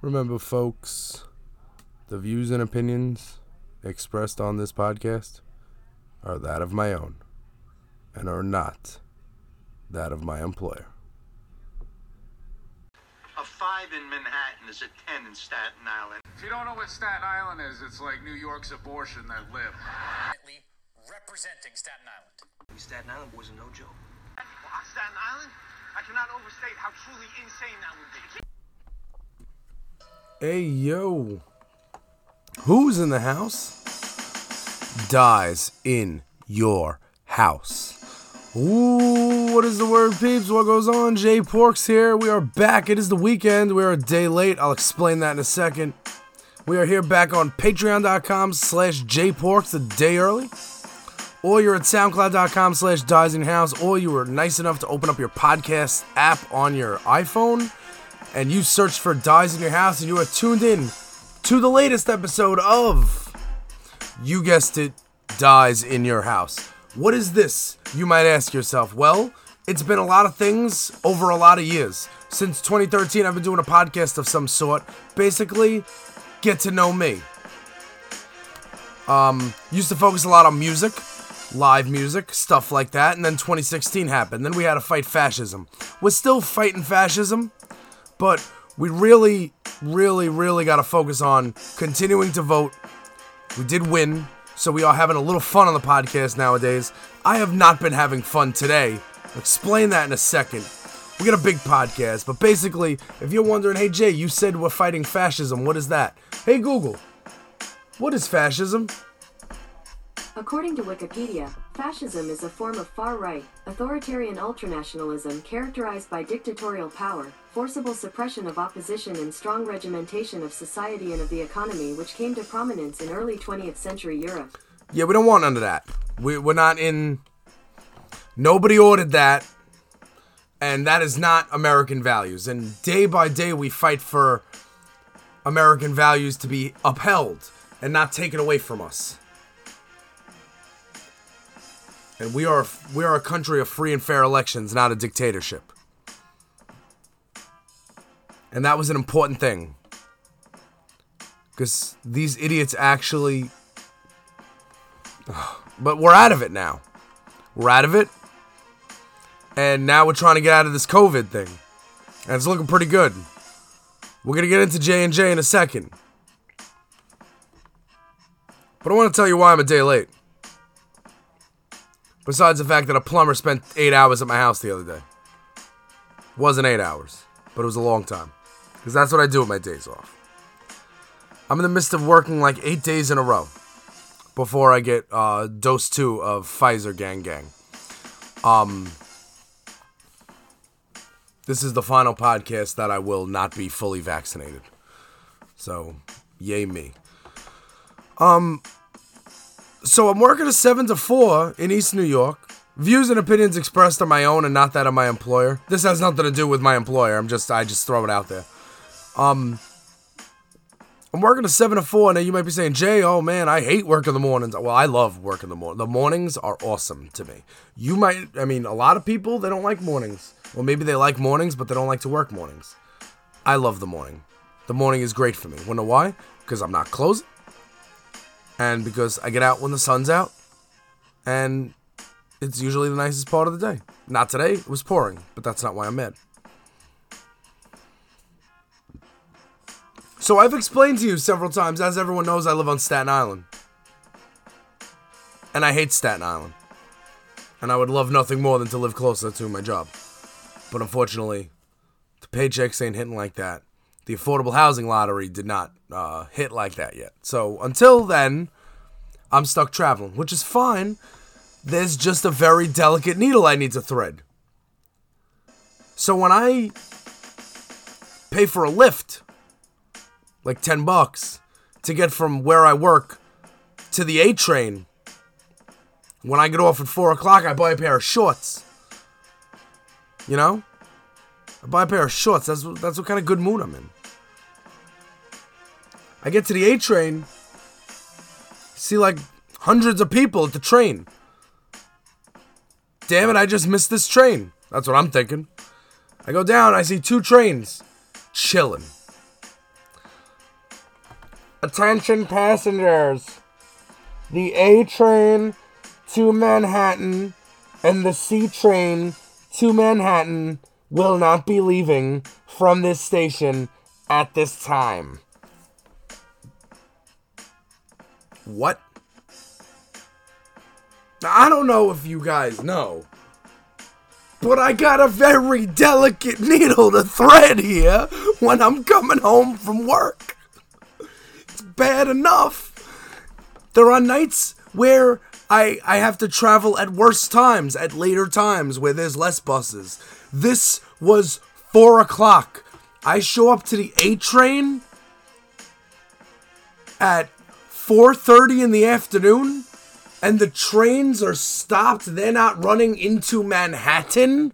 Remember, folks, the views and opinions expressed on this podcast are that of my own and are not that of my employer. A five in Manhattan is a ten in Staten Island. If you don't know what Staten Island is, it's like New York's abortion that lived. Currently representing Staten Island. These Staten Island boys are no joke. On Staten Island, I cannot overstate how truly insane that would be. Hey, yo. Who's in the house? Dies in your house. Ooh, what is the word, peeps? What goes on? Jay Porks here. We are back. It is the weekend. We are a day late. I'll explain that in a second. We are here back on patreon.com slash jporks a day early. Or you're at soundcloud.com slash dies in house. Or you were nice enough to open up your podcast app on your iPhone and you search for Dies in Your House and you are tuned in to the latest episode of, you guessed it, Dies in Your House. What is this? You might ask yourself. Well, it's been a lot of things over a lot of years. Since 2013, I've been doing a podcast of some sort. Basically, get to know me. Um, used to focus a lot on music, live music, stuff like that, and then 2016 happened. Then we had to fight fascism. We're still fighting fascism, but we really, really, really got to focus on continuing to vote. We did win, so we are having a little fun on the podcast nowadays. I have not been having fun today. I'll explain that in a second. We got a big podcast, but basically, if you're wondering, hey Jay, you said we're fighting fascism. What is that? Hey Google, what is fascism? According to Wikipedia, fascism is a form of far-right, authoritarian ultranationalism characterized by dictatorial power, forcible suppression of opposition and strong regimentation of society and of the economy which came to prominence in early 20th century Europe. Yeah, we don't want none of that. We, we're not in. Nobody ordered that. And that is not American values. And day by day, we fight for American values to be upheld and not taken away from us. And we are we are a country of free and fair elections, not a dictatorship. And that was an important thing. Because these idiots actually. But we're out of it now. We're out of it. And now we're trying to get out of this COVID thing. And it's looking pretty good. We're going to get into J&J in a second. But I want to tell you why I'm a day late. Besides the fact that a plumber spent eight hours at my house the other day. It Wasn't eight hours, but it was a long time. Because that's what I do with my days off. I'm in the midst of working like eight days in a row before I get uh, dose two of Pfizer Gang Gang. Um, this is the final podcast that I will not be fully vaccinated. So, yay me. Um, so I'm working a seven to four in East New York. Views and opinions expressed are my own and not that of my employer. This has nothing to do with my employer. I'm just I just throw it out there. Um, I'm working a seven to four. Now you might be saying, Jay, oh man, I hate working the mornings. Well, I love working the morning. The mornings are awesome to me. You might, I mean, a lot of people they don't like mornings. Well, maybe they like mornings, but they don't like to work mornings. I love the morning. The morning is great for me. Wanna why? Because I'm not closing and because I get out when the sun's out, and it's usually the nicest part of the day. Not today, it was pouring, but that's not why I'm mad. So I've explained to you several times, as everyone knows, I live on Staten Island. And I hate Staten Island. And I would love nothing more than to live closer to my job. But unfortunately, the paychecks ain't hitting like that the affordable housing lottery did not uh, hit like that yet. So until then, I'm stuck traveling, which is fine. There's just a very delicate needle I need to thread. So when I pay for a Lyft, like 10 bucks, to get from where I work to the A train, when I get off at 4 o'clock, I buy a pair of shorts. You know? I buy a pair of shorts. That's, that's what kind of good mood I'm in. I get to the A train, see like hundreds of people at the train. Damn it, I just missed this train. That's what I'm thinking. I go down, I see two trains chilling. Attention passengers. The A train to Manhattan and the C train to Manhattan will not be leaving from this station at this time. What? Now, I don't know if you guys know, but I got a very delicate needle to thread here when I'm coming home from work. It's bad enough. There are nights where I I have to travel at worse times, at later times where there's less buses. This was four o'clock. I show up to the A train at 4:30 in the afternoon and the trains are stopped. They're not running into Manhattan.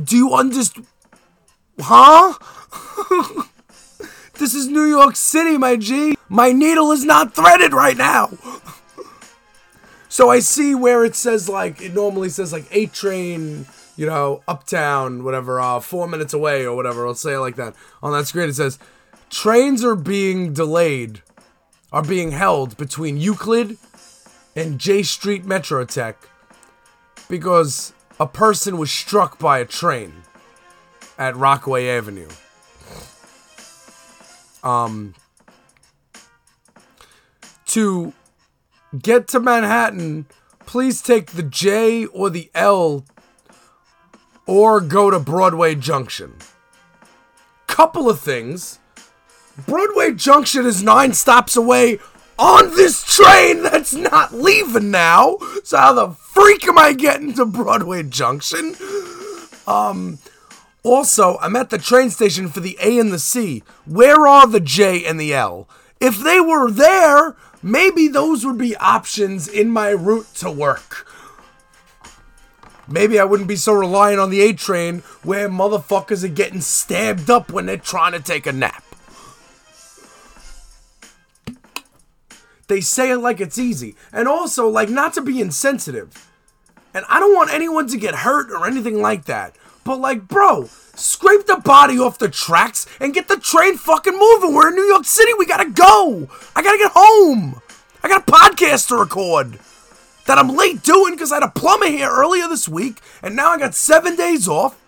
Do you understand? Huh? this is New York City, my G. My needle is not threaded right now. so I see where it says like it normally says like A train, you know, uptown, whatever, uh, four minutes away or whatever. Let's say it like that. On that screen, it says trains are being delayed, are being held between Euclid and Jay Street Metrotech because a person was struck by a train at Rockaway Avenue. Um, to get to Manhattan, please take the J or the L or go to Broadway Junction. Couple of things. Broadway Junction is nine stops away on this train that's not leaving now. So how the freak am I getting to Broadway Junction? Um also, I'm at the train station for the A and the C. Where are the J and the L? If they were there, maybe those would be options in my route to work. Maybe I wouldn't be so reliant on the A train where motherfuckers are getting stabbed up when they're trying to take a nap. They say it like it's easy. And also, like, not to be insensitive. And I don't want anyone to get hurt or anything like that. But, like, bro, scrape the body off the tracks and get the train fucking moving. We're in New York City. We gotta go. I gotta get home. I got a podcast to record that I'm late doing because I had a plumber here earlier this week. And now I got seven days off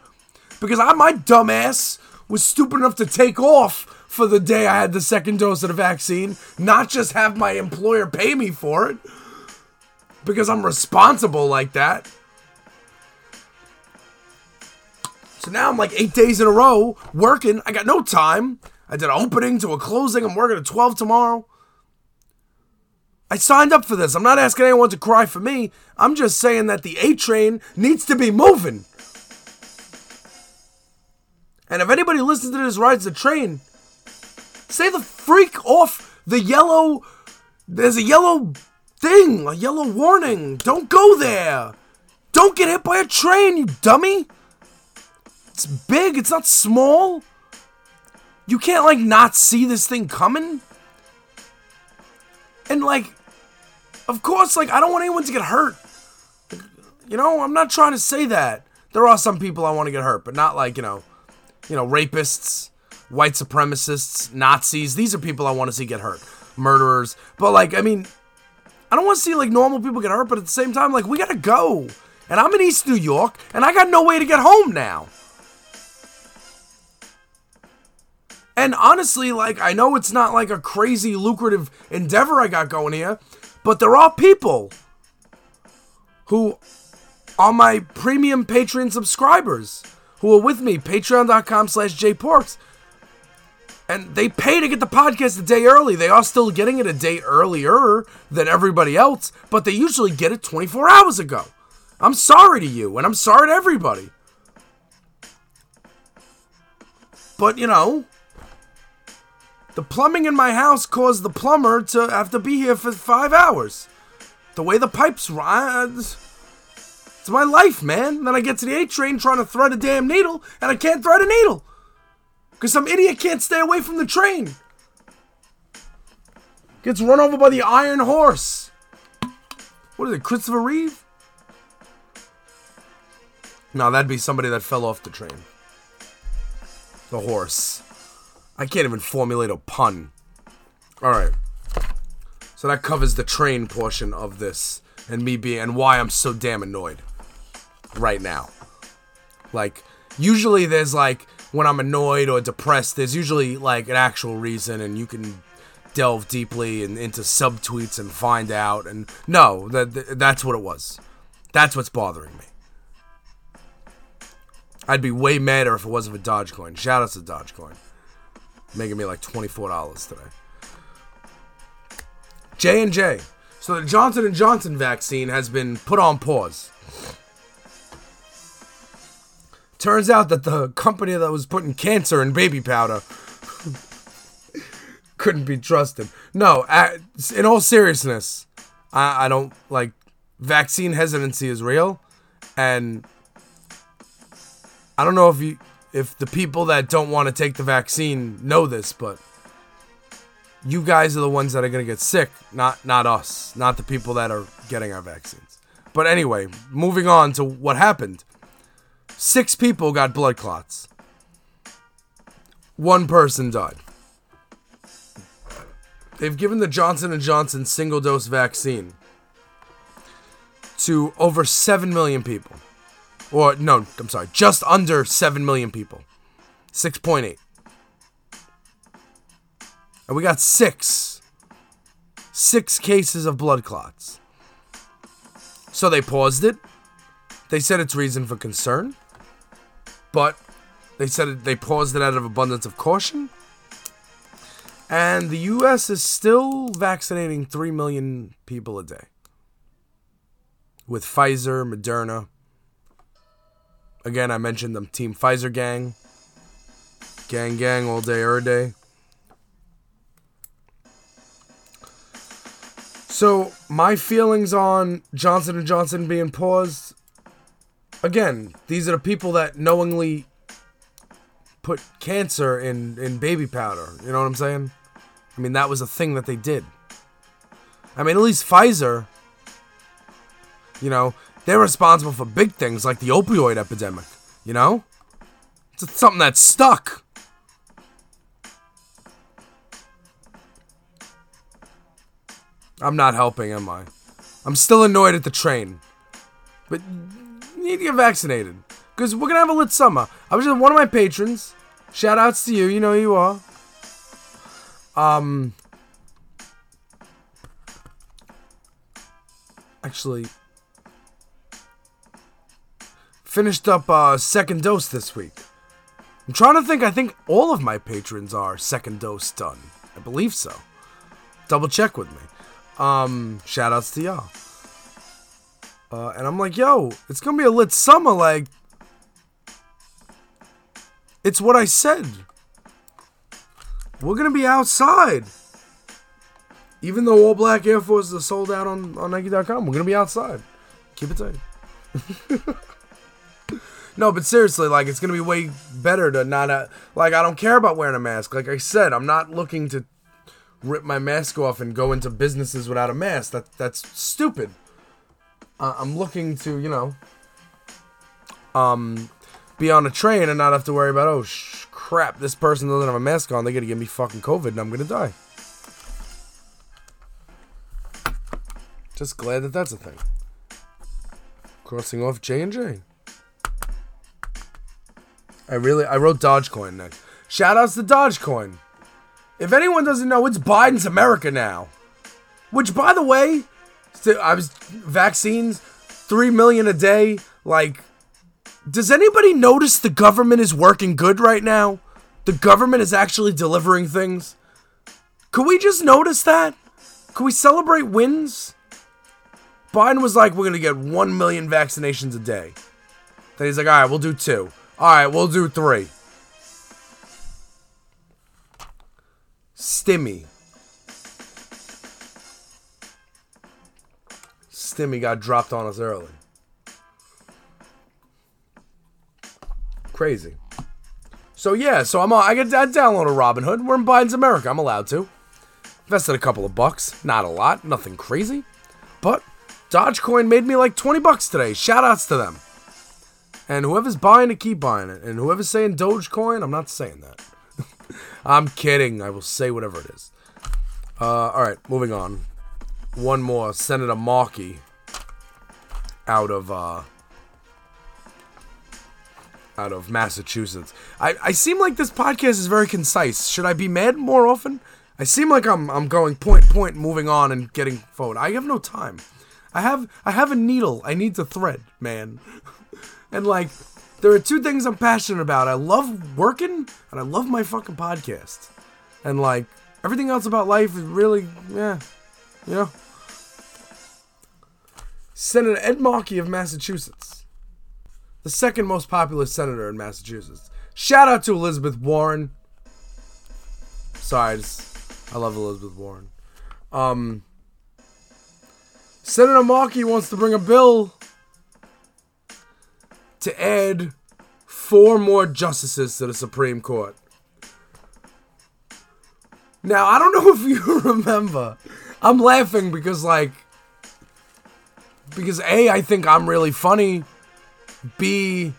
because I, my dumbass was stupid enough to take off for the day I had the second dose of the vaccine, not just have my employer pay me for it because I'm responsible like that. So now I'm like eight days in a row working. I got no time. I did an opening to a closing. I'm working at 12 tomorrow. I signed up for this. I'm not asking anyone to cry for me. I'm just saying that the A train needs to be moving. And if anybody listens to this rides the train, say the freak off the yellow. There's a yellow thing, a yellow warning. Don't go there. Don't get hit by a train, you dummy. It's big, it's not small. You can't, like, not see this thing coming. And, like, of course, like, I don't want anyone to get hurt. You know, I'm not trying to say that. There are some people I want to get hurt, but not like, you know, you know, rapists, white supremacists, Nazis. These are people I want to see get hurt. Murderers. But like, I mean, I don't want to see like normal people get hurt, but at the same time, like, we gotta go. And I'm in East New York, and I got no way to get home now. And honestly, like, I know it's not like a crazy lucrative endeavor I got going here, but there are people who are my premium Patreon subscribers who are with me, patreon.com slash jporks. And they pay to get the podcast a day early. They are still getting it a day earlier than everybody else, but they usually get it 24 hours ago. I'm sorry to you, and I'm sorry to everybody. But, you know, the plumbing in my house caused the plumber to have to be here for five hours. The way the pipes run. It's my life, man. Then I get to the A train trying to thread a damn needle, and I can't thread a needle. Because some idiot can't stay away from the train. Gets run over by the Iron Horse. What is it, Christopher Reeve? No, that'd be somebody that fell off the train. The horse. I can't even formulate a pun. All right. So that covers the train portion of this and me being and why I'm so damn annoyed right now. Like usually there's like when I'm annoyed or depressed, there's usually like an actual reason and you can delve deeply and into subtweets and find out and no, that that's what it was. That's what's bothering me. I'd be way madder if it wasn't for Dogecoin. Shout out to Dogecoin. Making me like $24 today. J&J. So the Johnson & Johnson vaccine has been put on pause. Turns out that the company that was putting cancer in baby powder couldn't be trusted. No, in all seriousness, I, I don't like vaccine hesitancy is real, and I don't know if you if the people that don't want to take the vaccine know this, but you guys are the ones that are gonna get sick, not not us, not the people that are getting our vaccines. But anyway, moving on to what happened. Six people got blood clots. One person died. They've given the Johnson & Johnson single dose vaccine to over 7 million people. Or no, I'm sorry, just under 7 million people. 6.8. And we got 6 6 cases of blood clots. So they paused it. They said it's reason for concern. But they said they paused it out of abundance of caution. And the US is still vaccinating 3 million people a day with Pfizer, Moderna. Again, I mentioned them Team Pfizer gang. Gang, gang, all day, every day. So, my feelings on Johnson & Johnson being paused again, these are the people that knowingly put cancer in in baby powder. You know what I'm saying? I mean, that was a thing that they did. I mean, at least Pfizer, you know, they're responsible for big things like the opioid epidemic. You know, it's something that stuck. I'm not helping, am I? I'm still annoyed at the train. But you need to get vaccinated. Because we're to have a lit summer. I was just one of my patrons. Shout outs to you. You know who you are. Um. Actually, finished up uh, second dose this week. I'm trying to think. I think all of my patrons are second dose done. I believe so. Double check with me. Um, shout outs to y'all. Uh, and I'm like, yo, it's gonna be a lit summer. Like, it's what I said. We're gonna be outside. Even though all black Air Forces are sold out on, on Nike.com, we're gonna be outside. Keep it tight. no, but seriously, like it's gonna be way better to not uh, like I don't care about wearing a mask. Like I said, I'm not looking to rip my mask off and go into businesses without a mask. That that's stupid. Uh, I'm looking to, you know, um, be on a train and not have to worry about, oh, sh- crap, this person doesn't have a mask on. They're going to give me fucking COVID and I'm going to die. Just glad that that's a thing. Crossing off J and J. I really, I wrote Dogecoin next. Shout outs to Dogecoin. If anyone doesn't know, it's Biden's America now. Which, by the way, I was vaccines, three million a day. Like, does anybody notice the government is working good right now? The government is actually delivering things. Could we just notice that? Could we celebrate wins? Biden was like, we're gonna get one million vaccinations a day. Then he's like, all right, we'll do two. All right, we'll do three. Stimmy. Stimmy got dropped on us early. Crazy. So yeah, so I'm I get I downloaded Robinhood. We're in Biden's America. I'm allowed to. Invested a couple of bucks, not a lot, nothing crazy, but Dogecoin made me like 20 bucks today. Shout outs to them. And whoever's buying it, keep buying it. And whoever's saying Dogecoin, I'm not saying that. I'm kidding. I will say whatever it is. Uh, all right, moving on. One more. Senator Markey out of uh, out of Massachusetts. I, I seem like this podcast is very concise. Should I be mad more often? I seem like I'm I'm going point point, moving on and getting forward. I have no time. I have I have a needle. I need to thread, man. and like, there are two things I'm passionate about. I love working and I love my fucking podcast. And like everything else about life is really yeah, you know. Senator Ed Markey of Massachusetts, the second most popular senator in Massachusetts. Shout out to Elizabeth Warren. Sorry, I, just, I love Elizabeth Warren. Um, Senator Markey wants to bring a bill to add four more justices to the Supreme Court. Now, I don't know if you remember. I'm laughing because, like, because A, I think I'm really funny. B,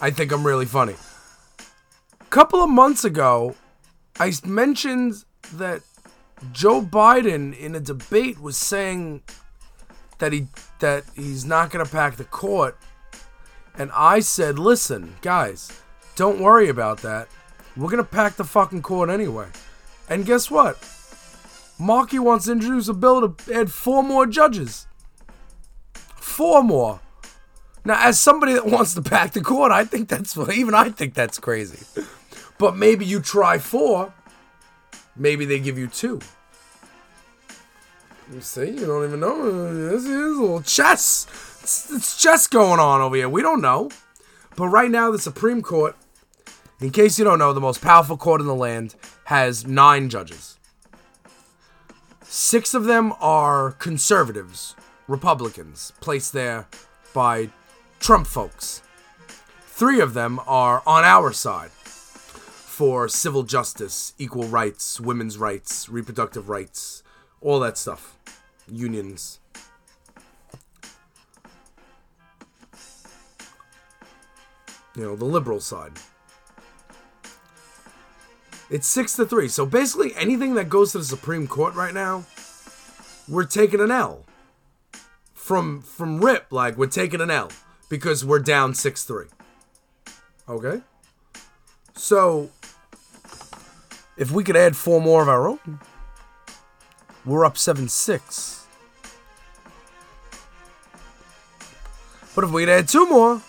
I think I'm really funny. A couple of months ago, I mentioned that Joe Biden in a debate was saying that he that he's not going to pack the court. And I said, "Listen, guys, don't worry about that. We're going to pack the fucking court anyway." And guess what? Markey wants to introduce a bill to add four more judges. Four more. Now, as somebody that wants to pack the court, I think that's even I think that's crazy. But maybe you try four. Maybe they give you two. You see, you don't even know. This is a little chess. It's, it's chess going on over here. We don't know. But right now, the Supreme Court, in case you don't know, the most powerful court in the land has nine judges. Six of them are conservatives, Republicans, placed there by Trump folks. Three of them are on our side for civil justice, equal rights, women's rights, reproductive rights, all that stuff. Unions. You know, the liberal side. It's six to three. So basically, anything that goes to the Supreme Court right now, we're taking an L. From from Rip, like we're taking an L because we're down six three. Okay. So if we could add four more of our own, we're up seven six. But if we could add two more,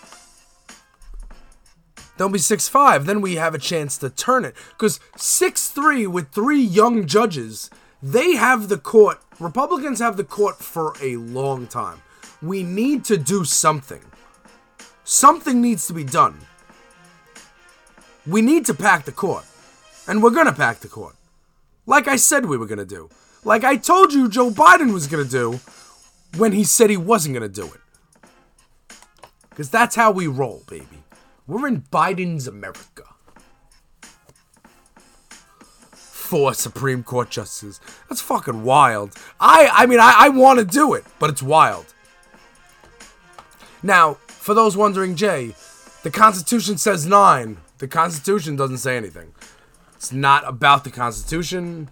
They'll be 6 5. Then we have a chance to turn it. Because 6 3 with three young judges, they have the court. Republicans have the court for a long time. We need to do something. Something needs to be done. We need to pack the court. And we're going to pack the court. Like I said we were going to do. Like I told you Joe Biden was going to do when he said he wasn't going to do it. Because that's how we roll, baby. We're in Biden's America. Four Supreme Court justices. That's fucking wild. I I mean I, I want to do it, but it's wild. Now, for those wondering, Jay, the Constitution says nine. The Constitution doesn't say anything. It's not about the Constitution.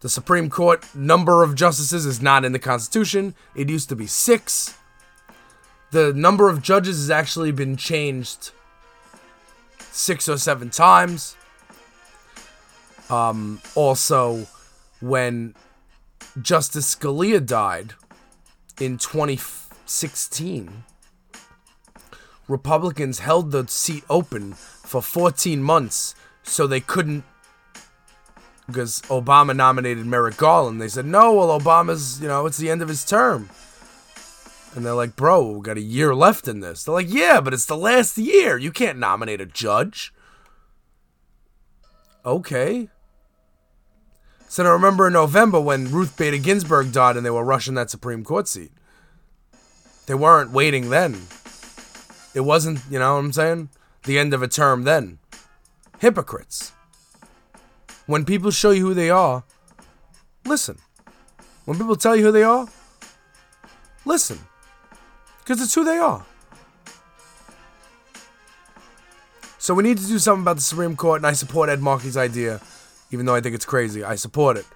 The Supreme Court number of justices is not in the Constitution. It used to be six. The number of judges has actually been changed six or seven times. Um, also, when Justice Scalia died in 2016, Republicans held the seat open for 14 months so they couldn't. Because Obama nominated Merrick Garland. They said, no, well, Obama's, you know, it's the end of his term. And they're like, bro, we got a year left in this. They're like, yeah, but it's the last year. You can't nominate a judge. Okay. So I remember in November when Ruth Bader Ginsburg died and they were rushing that Supreme Court seat. They weren't waiting then. It wasn't, you know what I'm saying? The end of a term then. Hypocrites. When people show you who they are, listen. When people tell you who they are, listen. Because it's who they are. So we need to do something about the Supreme Court, and I support Ed Markey's idea, even though I think it's crazy. I support it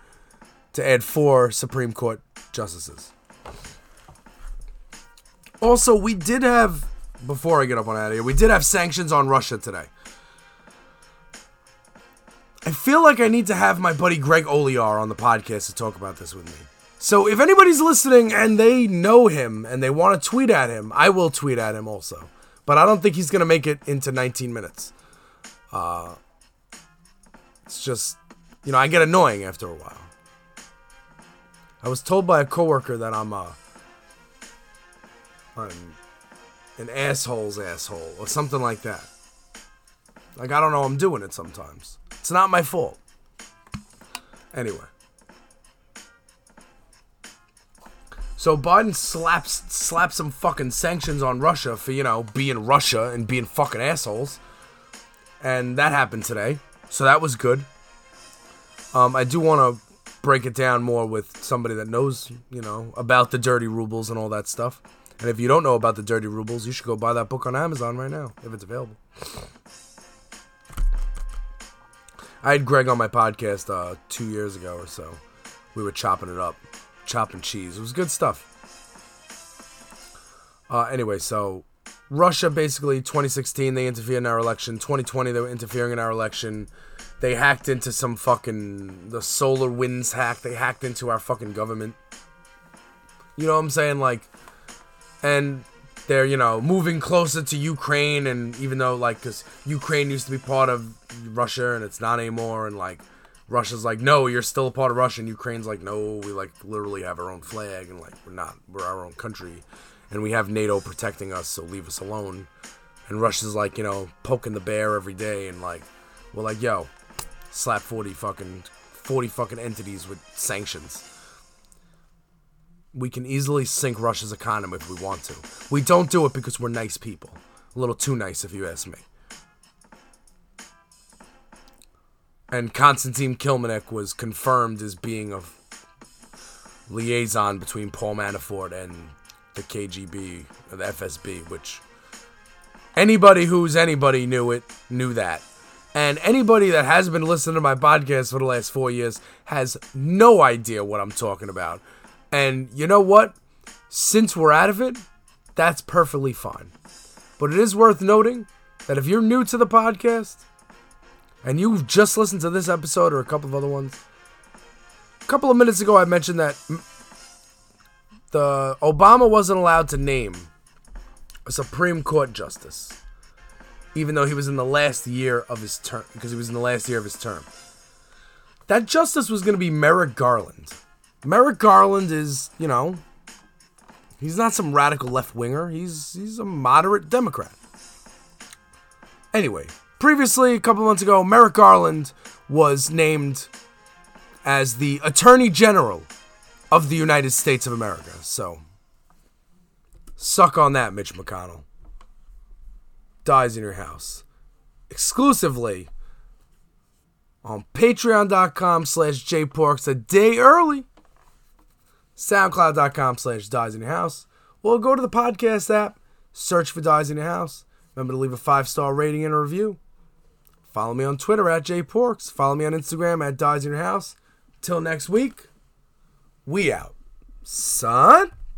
to add four Supreme Court justices. Also, we did have before I get up on out of here, we did have sanctions on Russia today. I feel like I need to have my buddy Greg Olear on the podcast to talk about this with me. So if anybody's listening and they know him and they want to tweet at him, I will tweet at him also. But I don't think he's gonna make it into 19 minutes. Uh, it's just, you know, I get annoying after a while. I was told by a coworker that I'm uh, I'm an asshole's asshole or something like that. Like I don't know, I'm doing it sometimes. It's not my fault. Anyway. So Biden slaps slaps some fucking sanctions on Russia for, you know, being Russia and being fucking assholes. And that happened today. So that was good. Um, I do want to break it down more with somebody that knows, you know, about the dirty rubles and all that stuff. And if you don't know about the dirty rubles, you should go buy that book on Amazon right now if it's available. I had Greg on my podcast uh, two years ago or so. We were chopping it up, chopping cheese. It was good stuff. Uh, anyway, so Russia basically 2016 they interfered in our election. 2020 they were interfering in our election. They hacked into some fucking the SolarWinds hack. They hacked into our fucking government. You know what I'm saying? Like, and they're you know moving closer to Ukraine, and even though like because Ukraine used to be part of Russia and it's not anymore, and like Russia's like no, you're still a part of Russia, and Ukraine's like no, we like literally have our own flag, and like we're not, we're our own country, and we have NATO protecting us, so leave us alone. And Russia's like you know poking the bear every day, and like we're like yo, slap forty fucking forty fucking entities with sanctions we can easily sink Russia's economy if we want to. We don't do it because we're nice people. A little too nice, if you ask me. And Konstantin Kilimnik was confirmed as being a liaison between Paul Manafort and the KGB, or the FSB, which anybody who's anybody knew it, knew that. And anybody that has been listening to my podcast for the last four years has no idea what I'm talking about. And you know what? Since we're out of it, that's perfectly fine. But it is worth noting that if you're new to the podcast and you've just listened to this episode or a couple of other ones, a couple of minutes ago I mentioned that the Obama wasn't allowed to name a Supreme Court justice, even though he was in the last year of his term, because he was in the last year of his term. That justice was going to be Merrick Garland. Merrick Garland is, you know, he's not some radical left winger. He's he's a moderate Democrat. Anyway, previously, a couple months ago, Merrick Garland was named as the Attorney General of the United States of America. So, suck on that, Mitch McConnell. Dies in your house. Exclusively on patreon.com slash jporks a day early. soundcloud.com slash dies in your house. Or go to the podcast app search for dies in your house. Remember to leave a five star rating and a review. Follow me on twitter at jporks. Follow me on instagram at dies in your house. Till next week we out. Son